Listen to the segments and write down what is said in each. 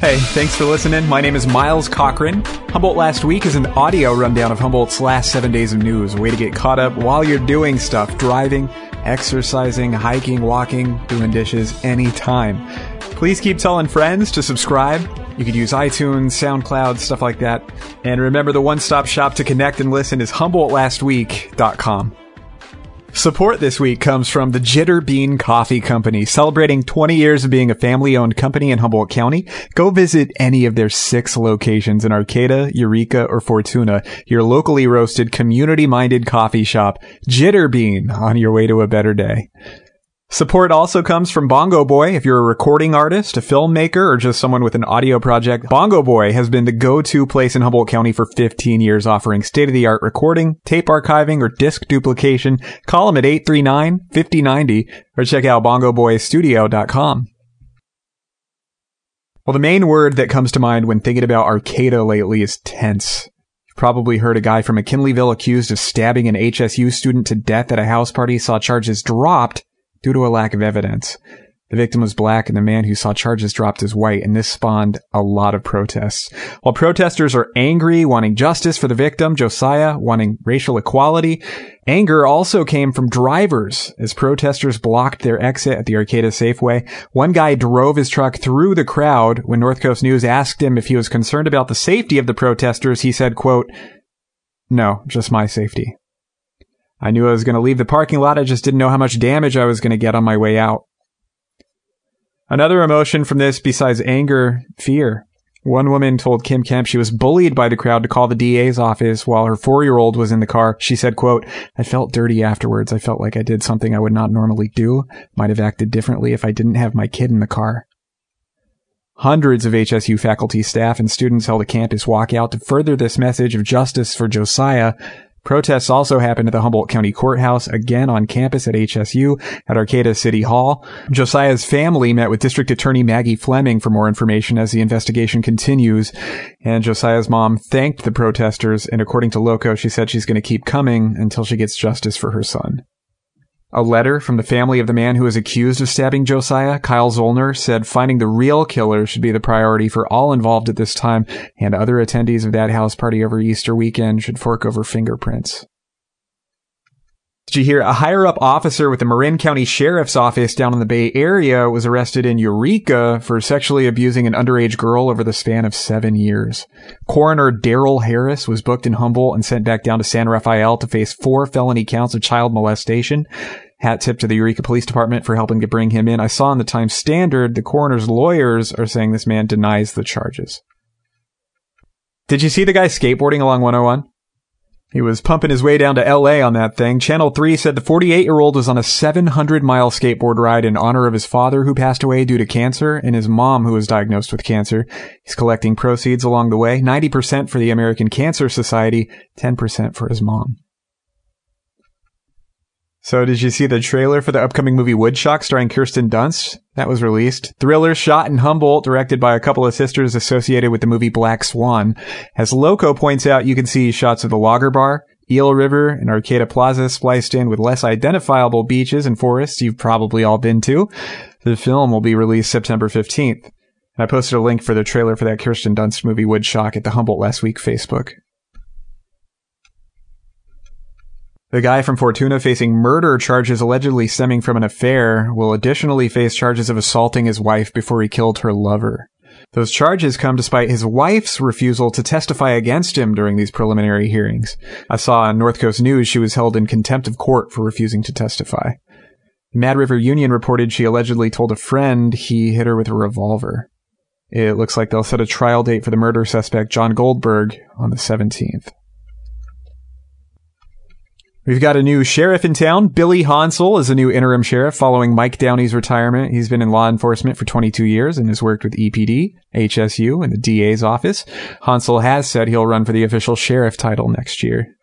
Hey, thanks for listening. My name is Miles Cochran. Humboldt Last Week is an audio rundown of Humboldt's last seven days of news, a way to get caught up while you're doing stuff, driving, exercising, hiking, walking, doing dishes, anytime. Please keep telling friends to subscribe. You could use iTunes, SoundCloud, stuff like that. And remember, the one-stop shop to connect and listen is HumboldtLastWeek.com. Support this week comes from the Jitter Bean Coffee Company, celebrating 20 years of being a family owned company in Humboldt County. Go visit any of their six locations in Arcata, Eureka, or Fortuna, your locally roasted, community minded coffee shop, Jitter Bean, on your way to a better day. Support also comes from Bongo Boy. If you're a recording artist, a filmmaker, or just someone with an audio project, Bongo Boy has been the go-to place in Humboldt County for 15 years, offering state-of-the-art recording, tape archiving, or disc duplication. Call them at 839-5090 or check out bongoboystudio.com. Well, the main word that comes to mind when thinking about Arcata lately is tense. You've probably heard a guy from McKinleyville accused of stabbing an HSU student to death at a house party saw charges dropped due to a lack of evidence. The victim was black and the man who saw charges dropped is white, and this spawned a lot of protests. While protesters are angry, wanting justice for the victim, Josiah wanting racial equality, anger also came from drivers as protesters blocked their exit at the Arcata Safeway. One guy drove his truck through the crowd when North Coast News asked him if he was concerned about the safety of the protesters. He said, quote, no, just my safety. I knew I was going to leave the parking lot. I just didn't know how much damage I was going to get on my way out. Another emotion from this, besides anger, fear. One woman told Kym Kemp she was bullied by the crowd to call the DA's office while her four-year-old was in the car. She said, quote, I felt dirty afterwards. I felt like I did something I would not normally do. Might have acted differently if I didn't have my kid in the car. Hundreds of HSU faculty, staff, and students held a campus walkout to further this message of justice for Josiah, Protests also happened at the Humboldt County Courthouse, again on campus at HSU, at Arcata City Hall. Josiah's family met with District Attorney Maggie Fleming for more information as the investigation continues. And Josiah's mom thanked the protesters, and according to Loco, she said she's going to keep coming until she gets justice for her son. A letter from the family of the man who is accused of stabbing Josiah, Kyle Zoellner, said finding the real killer should be the priority for all involved at this time, and other attendees of that house party over Easter weekend should fork over fingerprints. You hear a higher up officer with the Marin County Sheriff's Office down in the Bay Area was arrested in Eureka for sexually abusing an underage girl over the span of seven years? Coroner Daryl Harris was booked in Humboldt and sent back down to San Rafael to face four felony counts of child molestation. Hat tip to the Eureka Police Department for helping to bring him in. I saw in the Times Standard the coroner's lawyers are saying this man denies the charges. Did you see the guy skateboarding along 101? He was pumping his way down to LA on that thing. Channel 3 said the 48 year old was on a 700 mile skateboard ride in honor of his father who passed away due to cancer and his mom who was diagnosed with cancer. He's collecting proceeds along the way 90% for the American Cancer Society, 10% for his mom. So, did you see the trailer for the upcoming movie Woodshock starring Kirsten Dunst? That was released. Thriller shot in Humboldt, directed by a couple of sisters associated with the movie Black Swan. As Loco points out, you can see shots of the Logger Bar, Eel River, and Arcata Plaza spliced in with less identifiable beaches and forests you've probably all been to. The film will be released September 15th. And I posted a link for the trailer for that Kirsten Dunst movie Woodshock at the Humboldt Last Week Facebook. The guy from Fortuna facing murder charges allegedly stemming from an affair will additionally face charges of assaulting his wife before he killed her lover. Those charges come despite his wife's refusal to testify against him during these preliminary hearings. I saw on North Coast News she was held in contempt of court for refusing to testify. Mad River Union reported she allegedly told a friend he hit her with a revolver. It looks like they'll set a trial date for the murder suspect John Goldberg on the 17th. We've got a new sheriff in town. Billy Honsal is a new interim sheriff following Mike Downey's retirement. He's been in law enforcement for 22 years and has worked with EPD, HSU, and the DA's office. Honsal has said he'll run for the official sheriff title next year.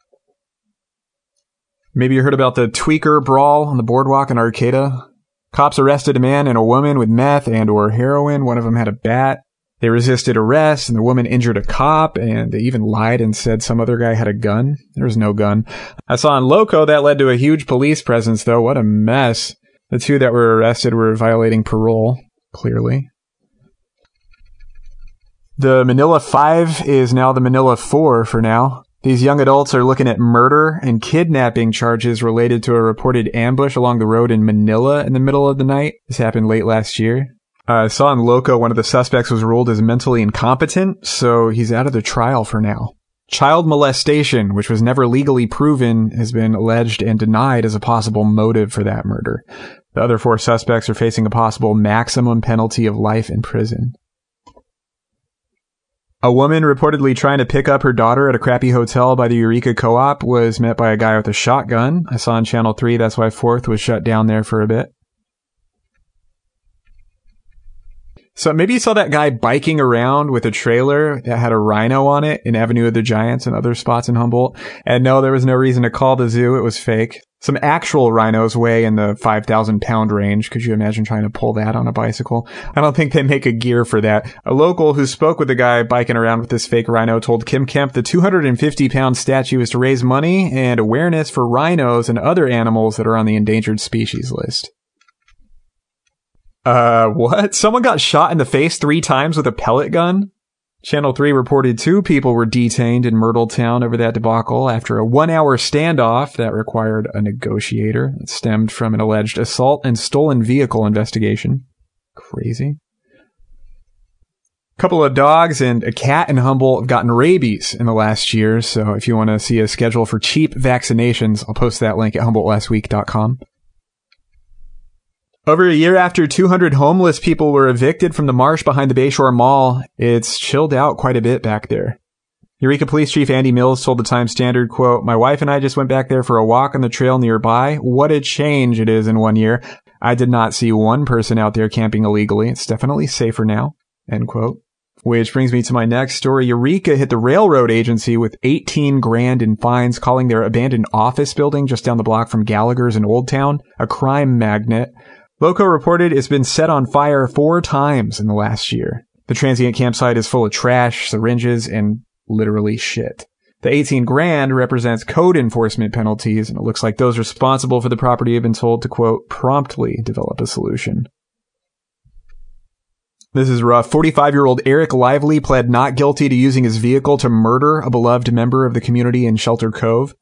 Maybe you heard about the tweaker brawl on the boardwalk in Arcata. Cops arrested a man and a woman with meth and or heroin. One of them had a bat. They resisted arrest and the woman injured a cop and they even lied and said some other guy had a gun. There was no gun. I saw on Loco that led to a huge police presence though. What a mess. The two that were arrested were violating parole, clearly. The Manila 5 is now the Manila 4 for now. These young adults are looking at murder and kidnapping charges related to a reported ambush along the road in Manila in the middle of the night. This happened late last year. Uh, I saw in Loco one of the suspects was ruled as mentally incompetent, so he's out of the trial for now. Child molestation, which was never legally proven, has been alleged and denied as a possible motive for that murder. The other four suspects are facing a possible maximum penalty of life in prison. A woman reportedly trying to pick up her daughter at a crappy hotel by the Eureka Co-op was met by a guy with a shotgun. I saw on Channel 3 that's why 4th was shut down there for a bit. So maybe you saw that guy biking around with a trailer that had a rhino on it in Avenue of the Giants and other spots in Humboldt. And no, there was no reason to call the zoo. It was fake. Some actual rhinos weigh in the 5,000 pound range. Could you imagine trying to pull that on a bicycle? I don't think they make a gear for that. A local who spoke with the guy biking around with this fake rhino told Kym Kemp the 250 pound statue is to raise money and awareness for rhinos and other animals that are on the endangered species list. Uh, what? Someone got shot in the face three times with a pellet gun? Channel 3 reported two people were detained in Myrtletown over that debacle after a one hour standoff that required a negotiator. It stemmed from an alleged assault and stolen vehicle investigation. Crazy. Couple of dogs and a cat in Humboldt have gotten rabies in the last year, so if you want to see a schedule for cheap vaccinations, I'll post that link at humboldtlastweek.com. Over a year after 200 homeless people were evicted from the marsh behind the Bayshore Mall, it's chilled out quite a bit back there. Eureka Police Chief Andy Mills told the Times Standard, quote, My wife and I just went back there for a walk on the trail nearby. What a change it is in one year. I did not see one person out there camping illegally. It's definitely safer now, end quote. Which brings me to my next story. Eureka hit the railroad agency with 18 grand in fines, calling their abandoned office building just down the block from Gallagher's in Old Town a crime magnet. Loco reported it's been set on fire four times in the last year. The transient campsite is full of trash, syringes, and literally shit. The 18 grand represents code enforcement penalties, and it looks like those responsible for the property have been told to quote, promptly develop a solution. This is rough. 45 year old Eric Lively pled not guilty to using his vehicle to murder a beloved member of the community in Shelter Cove.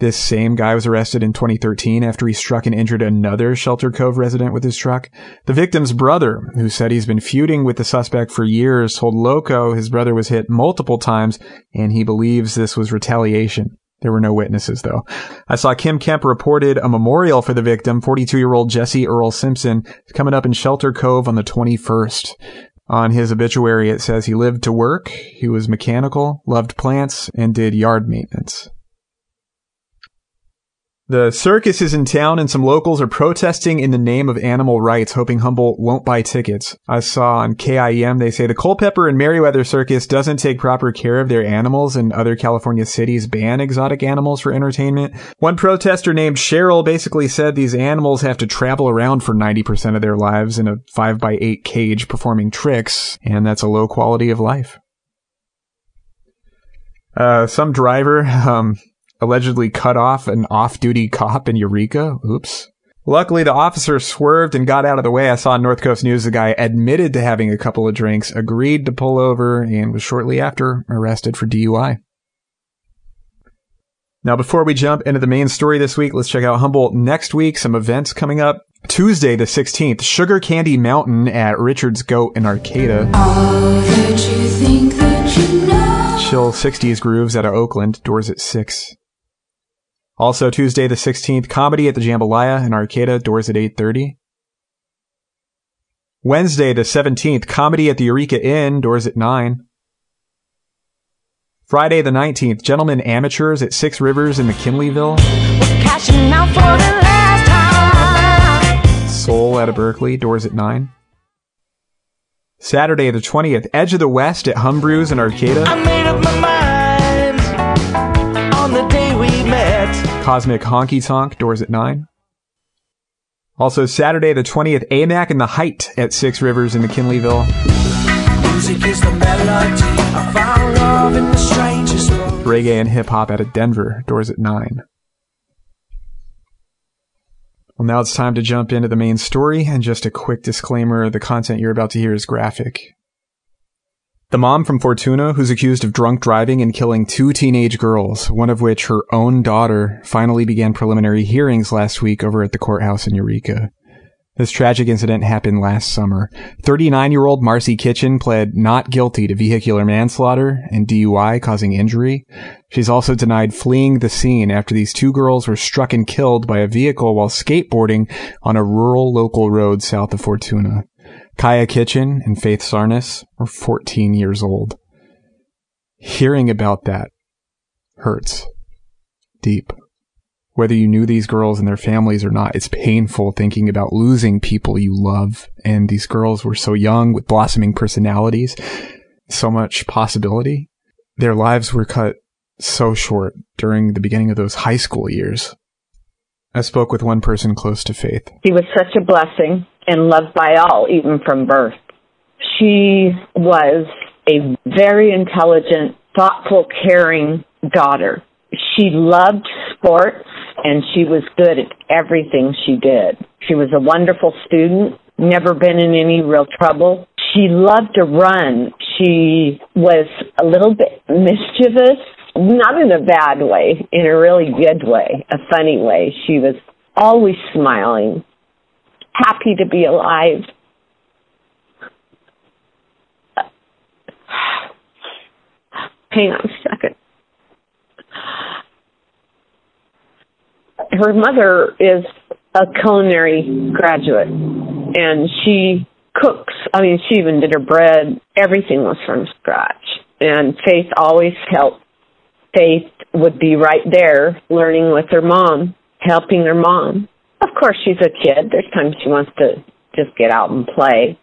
This same guy was arrested in 2013 after he struck and injured another Shelter Cove resident with his truck. The victim's brother, who said he's been feuding with the suspect for years, told Loco his brother was hit multiple times and he believes this was retaliation. There were no witnesses, though. I saw Kym Kemp reported a memorial for the victim, 42 year old Jesse Earl Simpson, coming up in Shelter Cove on the 21st. On his obituary, it says he lived to work, he was mechanical, loved plants, and did yard maintenance. The circus is in town and some locals are protesting in the name of animal rights, hoping Humboldt won't buy tickets. I saw on KIEM they say the Culpepper and Merriweather Circus doesn't take proper care of their animals and other California cities ban exotic animals for entertainment. One protester named Cheryl basically said these animals have to travel around for 90% of their lives in a 5x8 cage performing tricks, and that's a low quality of life. Uh, some driver, um, allegedly cut off an off-duty cop in Eureka. Oops. Luckily, the officer swerved and got out of the way. I saw on North Coast News the guy admitted to having a couple of drinks, agreed to pull over, and was shortly after arrested for DUI. Now, before we jump into the main story this week, let's check out Humboldt next week. Some events coming up. Tuesday, the 16th, Sugar Candy Mountain at Richard's Goat in Arcata. Chill 60s grooves out of Oakland, doors at 6. Also Tuesday the 16th, comedy at the Jambalaya in Arcata, doors at 8.30. Wednesday the 17th, comedy at the Eureka Inn, doors at 9. Friday the 19th, Gentlemen Amateurs at Six Rivers in McKinleyville. Soul out of Berkeley, doors at 9. Saturday the 20th, Edge of the West at Humbrews in Arcata. Cosmic Honky Tonk, doors at 9. Also, Saturday the 20th, AMAC and the Height at Six Rivers in McKinleyville. Reggae and hip hop out of Denver, doors at 9. Well, now it's time to jump into the main story, and just a quick disclaimer the content you're about to hear is graphic. The mom from Fortuna, who's accused of drunk driving and killing two teenage girls, one of which her own daughter, finally began preliminary hearings last week over at the courthouse in Eureka. This tragic incident happened last summer. 39 year old Marcy Kitchen pled not guilty to vehicular manslaughter and DUI causing injury. She's also denied fleeing the scene after these two girls were struck and killed by a vehicle while skateboarding on a rural local road south of Fortuna. Kaya Kitchen and Faith Sarnas were 14 years old. Hearing about that hurts deep whether you knew these girls and their families or not, it's painful thinking about losing people you love. And these girls were so young with blossoming personalities, so much possibility. Their lives were cut so short during the beginning of those high school years. I spoke with one person close to Faith. She was such a blessing and loved by all, even from birth. She was a very intelligent, thoughtful, caring daughter. She loved sports and she was good at everything she did. She was a wonderful student, never been in any real trouble. She loved to run. She was a little bit mischievous, not in a bad way, in a really good way, a funny way. She was always smiling, happy to be alive. Hang on a second. her mother is a culinary graduate and she cooks. I mean, she even did her bread. Everything was from scratch. And Faith always helped. Faith would be right there learning with her mom, helping her mom. Of course, she's a kid. There's times she wants to just get out and play.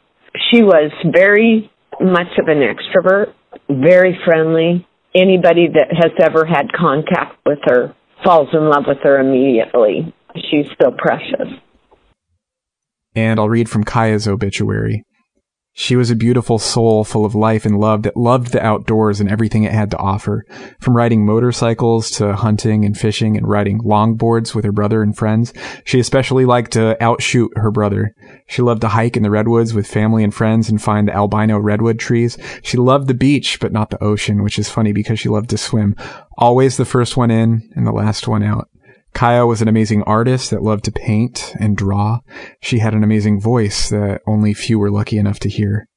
She was very much of an extrovert, very friendly. Anybody that has ever had contact with her falls in love with her immediately. She's still precious. And I'll read from Kaya's obituary. She was a beautiful soul full of life and love that loved the outdoors and everything it had to offer. From riding motorcycles to hunting and fishing and riding longboards with her brother and friends, she especially liked to outshoot her brother. She loved to hike in the redwoods with family and friends and find the albino redwood trees. She loved the beach, but not the ocean, which is funny because she loved to swim. Always the first one in and the last one out. Kaya was an amazing artist that loved to paint and draw. She had an amazing voice that only few were lucky enough to hear.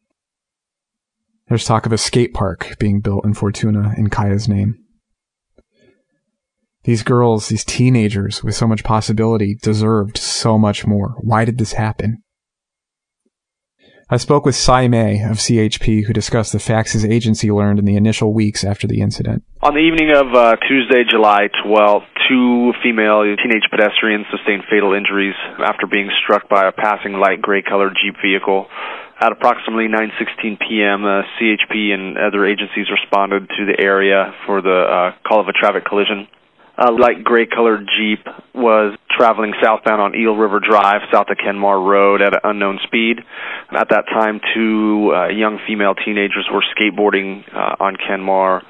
There's talk of a skate park being built in Fortuna in Kaya's name. These girls, these teenagers with so much possibility, deserved so much more. Why did this happen? I spoke with Cy May of CHP, who discussed the facts his agency learned in the initial weeks after the incident. On the evening of uh, Tuesday, July 12th, two female teenage pedestrians sustained fatal injuries after being struck by a passing light gray colored Jeep vehicle. At approximately 9:16 p.m., uh, CHP and other agencies responded to the area for the uh, call of a traffic collision a light gray colored Jeep was traveling southbound on Eel River Drive, south of Kenmar Road at an unknown speed. At that time, two uh, young female teenagers were skateboarding uh, on Kenmar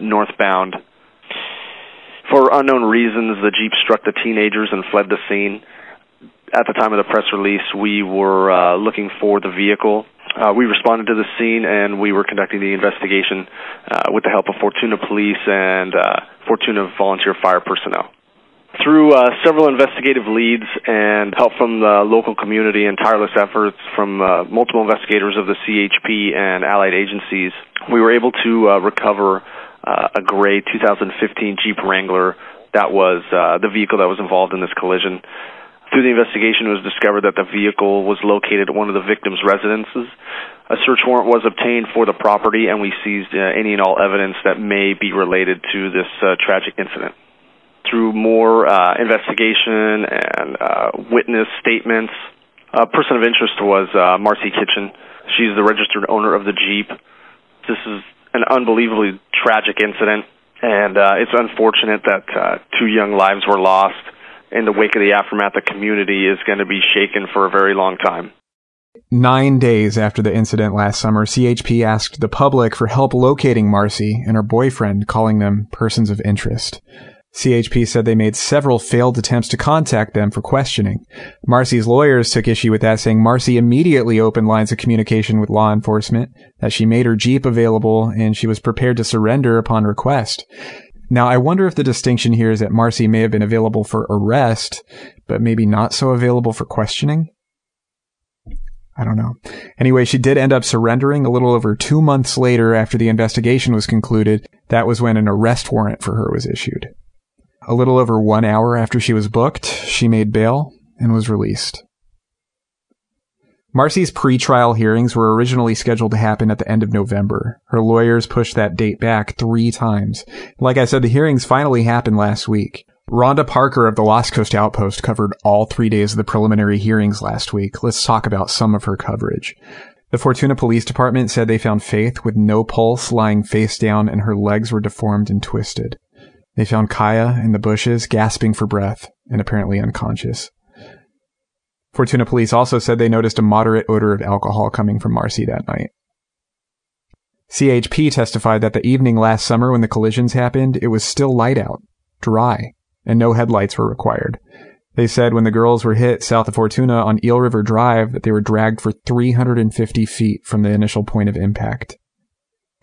northbound. For unknown reasons, the Jeep struck the teenagers and fled the scene. At the time of the press release, we were uh, looking for the vehicle. Uh, we responded to the scene and we were conducting the investigation uh, with the help of Fortuna Police and uh, Fortuna volunteer fire personnel. Through uh, several investigative leads and help from the local community and tireless efforts from uh, multiple investigators of the CHP and allied agencies, we were able to uh, recover a gray 2015 Jeep Wrangler that was the vehicle that was involved in this collision. Through the investigation, it was discovered that the vehicle was located at one of the victim's residences. A search warrant was obtained for the property, and we seized uh, any and all evidence that may be related to this uh, tragic incident. Through more uh, investigation and uh, witness statements, a person of interest was uh, Marcy Kitchen. She's the registered owner of the Jeep. This is an unbelievably tragic incident, and uh, it's unfortunate that two young lives were lost in the wake of the aftermath, the community is going to be shaken for a very long time. Nine days after the incident last summer, CHP asked the public for help locating Marcy and her boyfriend, calling them persons of interest. CHP said they made several failed attempts to contact them for questioning. Marcy's lawyers took issue with that, saying Marcy immediately opened lines of communication with law enforcement, that she made her Jeep available, and she was prepared to surrender upon request. Now, I wonder if the distinction here is that Marcy may have been available for arrest, but maybe not so available for questioning? I don't know. Anyway, she did end up surrendering a little over two months later after the investigation was concluded. That was when an arrest warrant for her was issued. A little over one hour after she was booked, she made bail and was released. Marcy's pre-trial hearings were originally scheduled to happen at the end of November. Her lawyers pushed that date back three times. Like I said, the hearings finally happened last week. Rhonda Parker of the Lost Coast Outpost covered all three days of the preliminary hearings last week. Let's talk about some of her coverage. The Fortuna Police Department said they found Faith with no pulse, lying face down, and her legs were deformed and twisted. They found Kaya in the bushes, gasping for breath, and apparently unconscious. Fortuna Police also said they noticed a moderate odor of alcohol coming from Marcy that night. CHP testified that the evening last summer when the collisions happened, it was still light out, dry and no headlights were required. They said when the girls were hit south of Fortuna on Eel River Drive that they were dragged for 350 feet from the initial point of impact.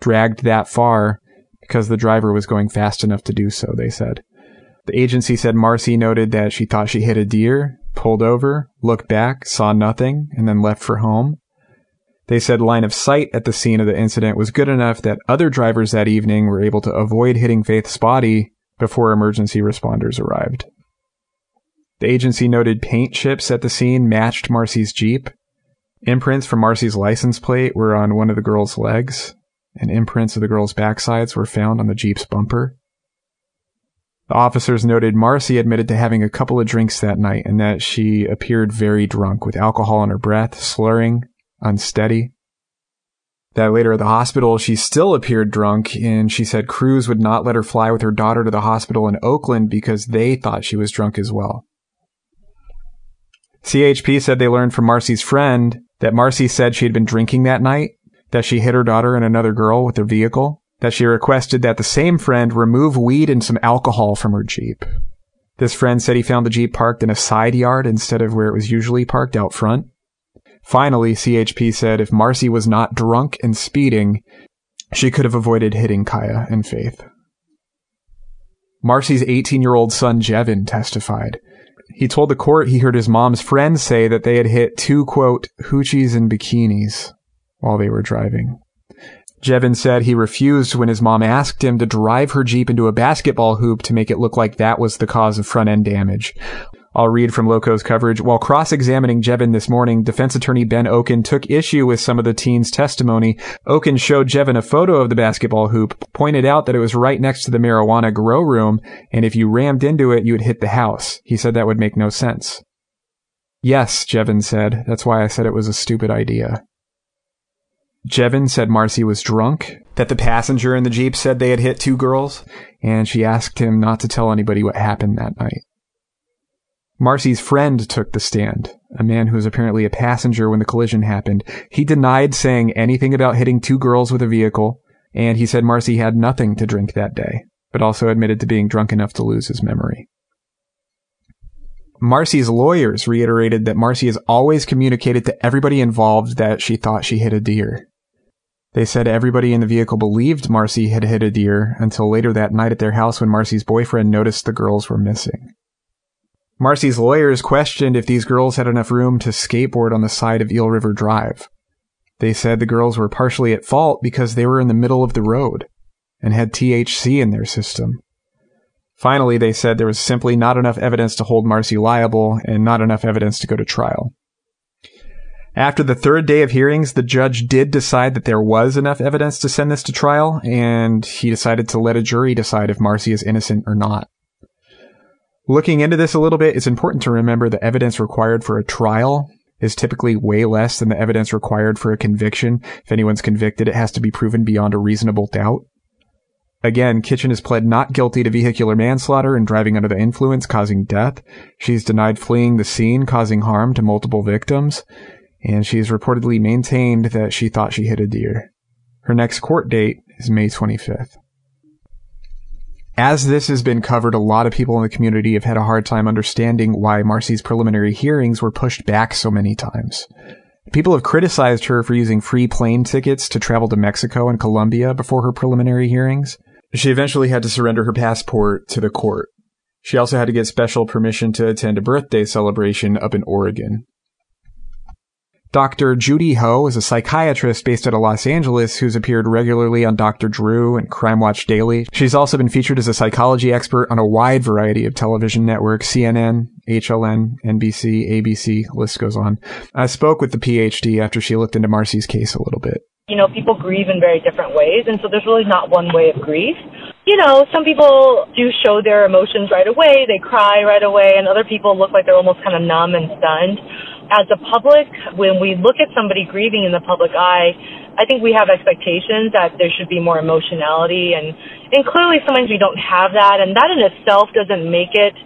Dragged that far because the driver was going fast enough to do so, they said. The agency said Marcy noted that she thought she hit a deer, pulled over, looked back, saw nothing, and then left for home. They said line of sight at the scene of the incident was good enough that other drivers that evening were able to avoid hitting Faith's body before emergency responders arrived. The agency noted paint chips at the scene matched Marcy's Jeep. Imprints from Marcy's license plate were on one of the girl's legs, and imprints of the girl's backsides were found on the Jeep's bumper. The officers noted Marcy admitted to having a couple of drinks that night and that she appeared very drunk with alcohol in her breath, slurring, unsteady that later at the hospital, she still appeared drunk and she said crews would not let her fly with her daughter to the hospital in Oakland because they thought she was drunk as well. CHP said they learned from Marcy's friend that Marcy said she had been drinking that night, that she hit her daughter and another girl with their vehicle, that she requested that the same friend remove weed and some alcohol from her Jeep. This friend said he found the Jeep parked in a side yard instead of where it was usually parked out front. Finally, CHP said if Marcy was not drunk and speeding, she could have avoided hitting Kaya and Faith. Marcy's 18 year old son Jevin testified. He told the court he heard his mom's friends say that they had hit two, quote, hoochies and bikinis while they were driving. Jevin said he refused when his mom asked him to drive her Jeep into a basketball hoop to make it look like that was the cause of front end damage. I'll read from Loco's coverage. While cross-examining Jevin this morning, defense attorney Ben Oken took issue with some of the teen's testimony. Oken showed Jevin a photo of the basketball hoop, pointed out that it was right next to the marijuana grow room, and if you rammed into it, you would hit the house. He said that would make no sense. Yes, Jevin said. That's why I said it was a stupid idea. Jevin said Marcy was drunk, that the passenger in the Jeep said they had hit two girls, and she asked him not to tell anybody what happened that night. Marcy's friend took the stand, a man who was apparently a passenger when the collision happened. He denied saying anything about hitting two girls with a vehicle, and he said Marcy had nothing to drink that day, but also admitted to being drunk enough to lose his memory. Marcy's lawyers reiterated that Marcy has always communicated to everybody involved that she thought she hit a deer. They said everybody in the vehicle believed Marcy had hit a deer until later that night at their house when Marcy's boyfriend noticed the girls were missing. Marcy's lawyers questioned if these girls had enough room to skateboard on the side of Eel River Drive. They said the girls were partially at fault because they were in the middle of the road and had THC in their system. Finally, they said there was simply not enough evidence to hold Marcy liable and not enough evidence to go to trial. After the third day of hearings, the judge did decide that there was enough evidence to send this to trial, and he decided to let a jury decide if Marcy is innocent or not. Looking into this a little bit, it's important to remember the evidence required for a trial is typically way less than the evidence required for a conviction. If anyone's convicted, it has to be proven beyond a reasonable doubt. Again, Kitchen has pled not guilty to vehicular manslaughter and driving under the influence causing death. She's denied fleeing the scene causing harm to multiple victims. And she has reportedly maintained that she thought she hit a deer. Her next court date is May 25th. As this has been covered, a lot of people in the community have had a hard time understanding why Marcy's preliminary hearings were pushed back so many times. People have criticized her for using free plane tickets to travel to Mexico and Colombia before her preliminary hearings. She eventually had to surrender her passport to the court. She also had to get special permission to attend a birthday celebration up in Oregon. Dr. Judy Ho is a psychiatrist based out of Los Angeles who's appeared regularly on Dr. Drew and Crime Watch Daily. She's also been featured as a psychology expert on a wide variety of television networks, CNN, HLN, NBC, ABC, list goes on. I spoke with the PhD after she looked into Marcy's case a little bit. You know, people grieve in very different ways, and so there's really not one way of grief. You know, some people do show their emotions right away, they cry right away, and other people look like they're almost kind of numb and stunned as a public, when we look at somebody grieving in the public eye, I think we have expectations that there should be more emotionality and, and clearly sometimes we don't have that and that in itself doesn't make it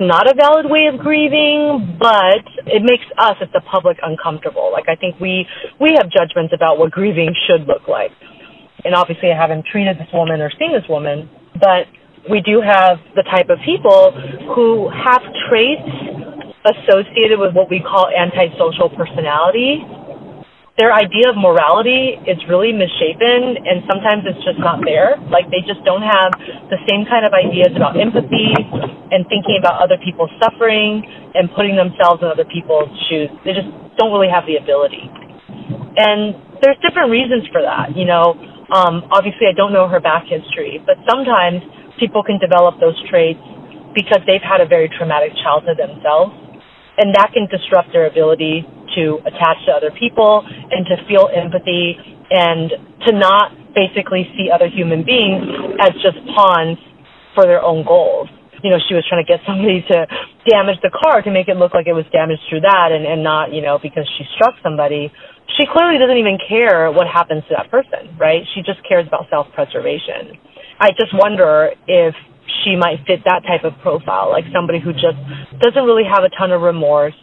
not a valid way of grieving, but it makes us as the public uncomfortable. Like I think we, we have judgments about what grieving should look like. And obviously I haven't treated this woman or seen this woman, but we do have the type of people who have traits associated with what we call antisocial personality. Their idea of morality is really misshapen and sometimes it's just not there. Like they just don't have the same kind of ideas about empathy and thinking about other people's suffering and putting themselves in other people's shoes. They just don't really have the ability. And there's different reasons for that. You know, um, obviously I don't know her back history, but sometimes people can develop those traits because they've had a very traumatic childhood themselves and that can disrupt their ability to attach to other people and to feel empathy and to not basically see other human beings as just pawns for their own goals. You know, she was trying to get somebody to damage the car to make it look like it was damaged through that and, and not, you know, because she struck somebody. She clearly doesn't even care what happens to that person, right? She just cares about self-preservation. I just wonder if she might fit that type of profile, like somebody who just doesn't really have a ton of remorse,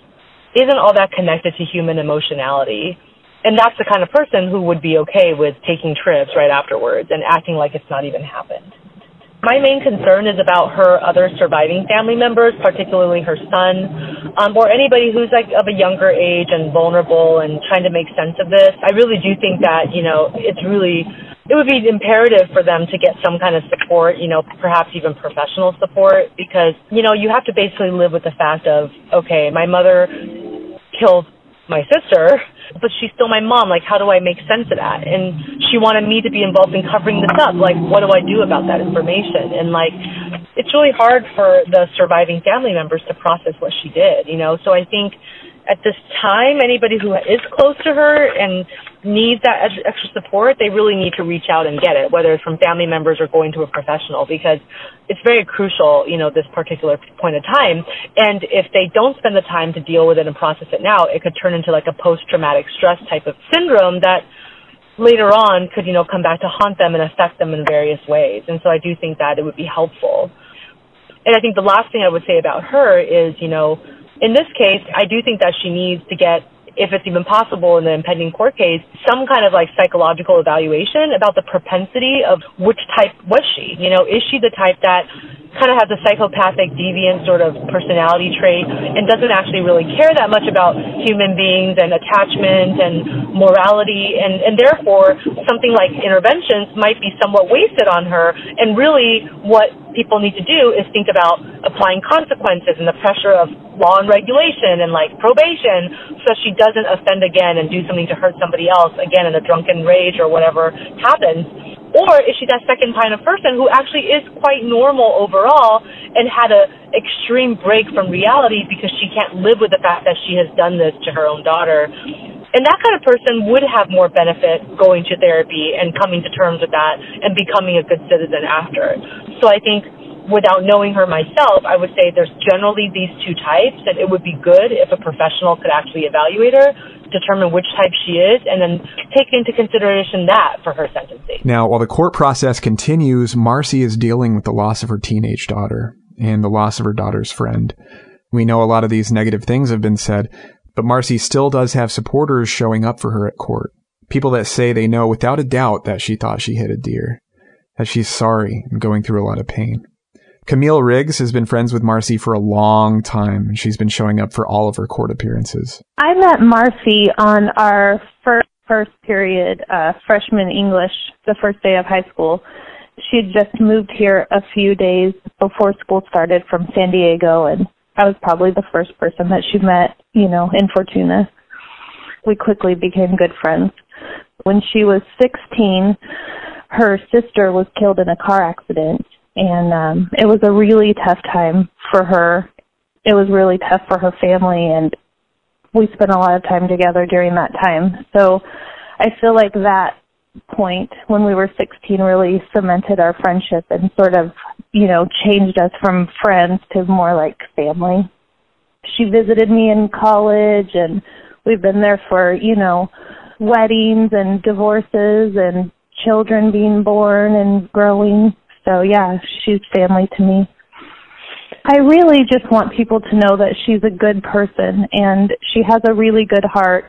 isn't all that connected to human emotionality. And that's the kind of person who would be okay with taking trips right afterwards and acting like it's not even happened. My main concern is about her other surviving family members, particularly her son, um, or anybody who's like of a younger age and vulnerable and trying to make sense of this. I really do think that, you know, it's really it would be imperative for them to get some kind of support, you know, perhaps even professional support because, you know, you have to basically live with the fact of, okay, my mother killed my sister, but she's still my mom. Like, how do I make sense of that? And she wanted me to be involved in covering this up. Like, what do I do about that information? And like, it's really hard for the surviving family members to process what she did, you know? So I think at this time, anybody who is close to her and needs that extra support, they really need to reach out and get it, whether it's from family members or going to a professional, because it's very crucial, you know, this particular point of time. And if they don't spend the time to deal with it and process it now, it could turn into like a post-traumatic stress type of syndrome that later on could, you know, come back to haunt them and affect them in various ways. And so I do think that it would be helpful. And I think the last thing I would say about her is, you know, in this case, I do think that she needs to get if it's even possible in the impending court case, some kind of like psychological evaluation about the propensity of which type was she. You know, is she the type that kind of has a psychopathic, deviant sort of personality trait and doesn't actually really care that much about human beings and attachment and morality and, and therefore something like interventions might be somewhat wasted on her and really what people need to do is think about applying consequences and the pressure of law and regulation and like probation so she doesn't offend again and do something to hurt somebody else again in a drunken rage or whatever happens. Or is she that second kind of person who actually is quite normal overall and had a extreme break from reality because she can't live with the fact that she has done this to her own daughter? And that kind of person would have more benefit going to therapy and coming to terms with that and becoming a good citizen after. So I think without knowing her myself, I would say there's generally these two types, and it would be good if a professional could actually evaluate her, determine which type she is, and then take into consideration that for her sentencing. Now, while the court process continues, Marcy is dealing with the loss of her teenage daughter and the loss of her daughter's friend. We know a lot of these negative things have been said, but Marcy still does have supporters showing up for her at court. People that say they know without a doubt that she thought she hit a deer. that she's sorry and going through a lot of pain. Camille Riggs has been friends with Marcy for a long time, and she's been showing up for all of her court appearances. I met Marcy on our first first period uh, freshman English, the first day of high school. She had just moved here a few days before school started from San Diego, and I was probably the first person that she met, you know, in Fortuna. We quickly became good friends. When she was 16, her sister was killed in a car accident, and um, it was a really tough time for her. It was really tough for her family, and we spent a lot of time together during that time. So I feel like that point when we were 16 really cemented our friendship and sort of, you know, changed us from friends to more like family. She visited me in college and we've been there for, you know, weddings and divorces and children being born and growing. So yeah, she's family to me. I really just want people to know that she's a good person and she has a really good heart.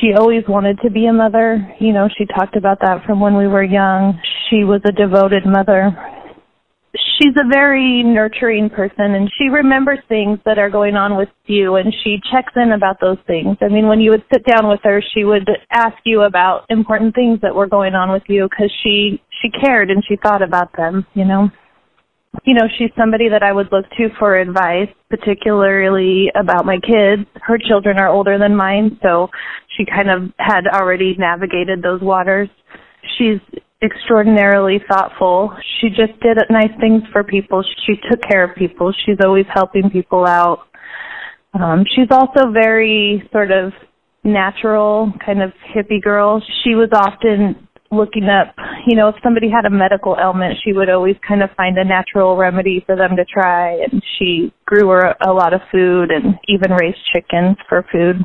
She always wanted to be a mother. You know, she talked about that from when we were young. She was a devoted mother. She's a very nurturing person and she remembers things that are going on with you and she checks in about those things. I mean, when you would sit down with her, she would ask you about important things that were going on with you because she, she cared and she thought about them, you know you know, she's somebody that I would look to for advice, particularly about my kids. Her children are older than mine, so she kind of had already navigated those waters. She's extraordinarily thoughtful. She just did nice things for people. She took care of people. She's always helping people out. Um, she's also very sort of natural, kind of hippie girl. She was often looking up, you know, if somebody had a medical ailment, she would always kind of find a natural remedy for them to try. And she grew her a lot of food and even raised chickens for food.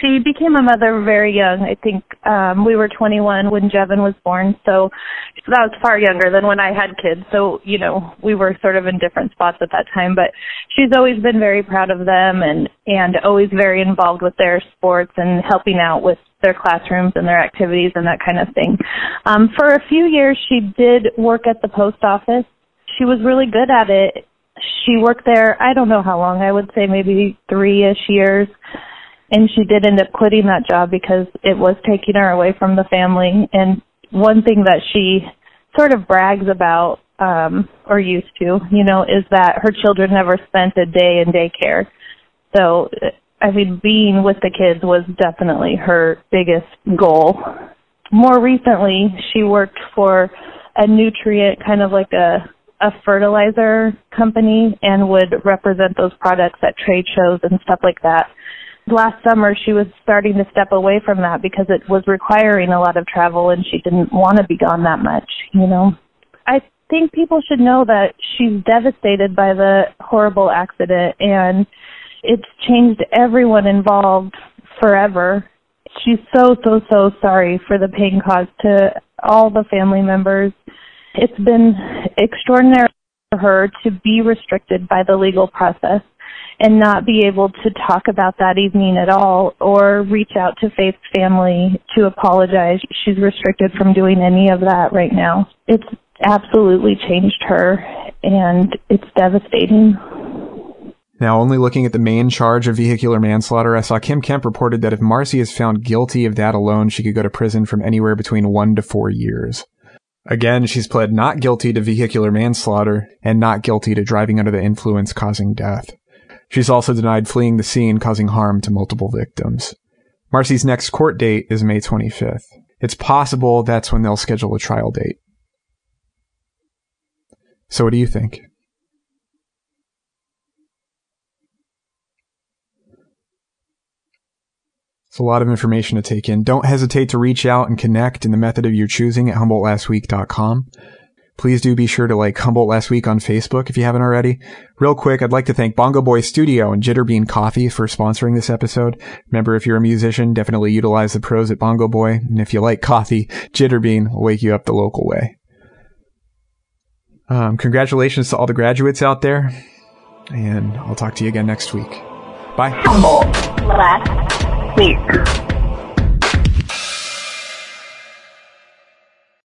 She became a mother very young. I think um we were 21 when Jevin was born, so that was far younger than when I had kids. So, you know, we were sort of in different spots at that time, but she's always been very proud of them and and always very involved with their sports and helping out with their classrooms and their activities and that kind of thing. Um, for a few years, she did work at the post office. She was really good at it. She worked there, I don't know how long, I would say maybe three-ish years. And she did end up quitting that job because it was taking her away from the family. And one thing that she sort of brags about, um, or used to, you know, is that her children never spent a day in daycare. So I mean, being with the kids was definitely her biggest goal. More recently, she worked for a nutrient, kind of like a a fertilizer company, and would represent those products at trade shows and stuff like that. Last summer, she was starting to step away from that because it was requiring a lot of travel, and she didn't want to be gone that much. You know, I think people should know that she's devastated by the horrible accident and it's changed everyone involved forever. She's so, so, so sorry for the pain caused to all the family members. It's been extraordinary for her to be restricted by the legal process and not be able to talk about that evening at all or reach out to Faith's family to apologize. She's restricted from doing any of that right now. It's absolutely changed her and it's devastating. Now, only looking at the main charge of vehicular manslaughter, I saw Kym Kemp reported that if Marcy is found guilty of that alone, she could go to prison from anywhere between one to four years. Again, she's pled not guilty to vehicular manslaughter and not guilty to driving under the influence causing death. She's also denied fleeing the scene causing harm to multiple victims. Marcy's next court date is May 25th. It's possible that's when they'll schedule a trial date. So what do you think? It's a lot of information to take in. Don't hesitate to reach out and connect in the method of your choosing at HumboldtLastWeek.com. Please do be sure to like Humboldt Last Week on Facebook if you haven't already. Real quick, I'd like to thank Bongo Boy Studio and Jitterbean Coffee for sponsoring this episode. Remember, if you're a musician, definitely utilize the pros at Bongo Boy. And if you like coffee, Jitterbean will wake you up the local way. Um, congratulations to all the graduates out there. And I'll talk to you again next week. Bye. Humboldt Last Week.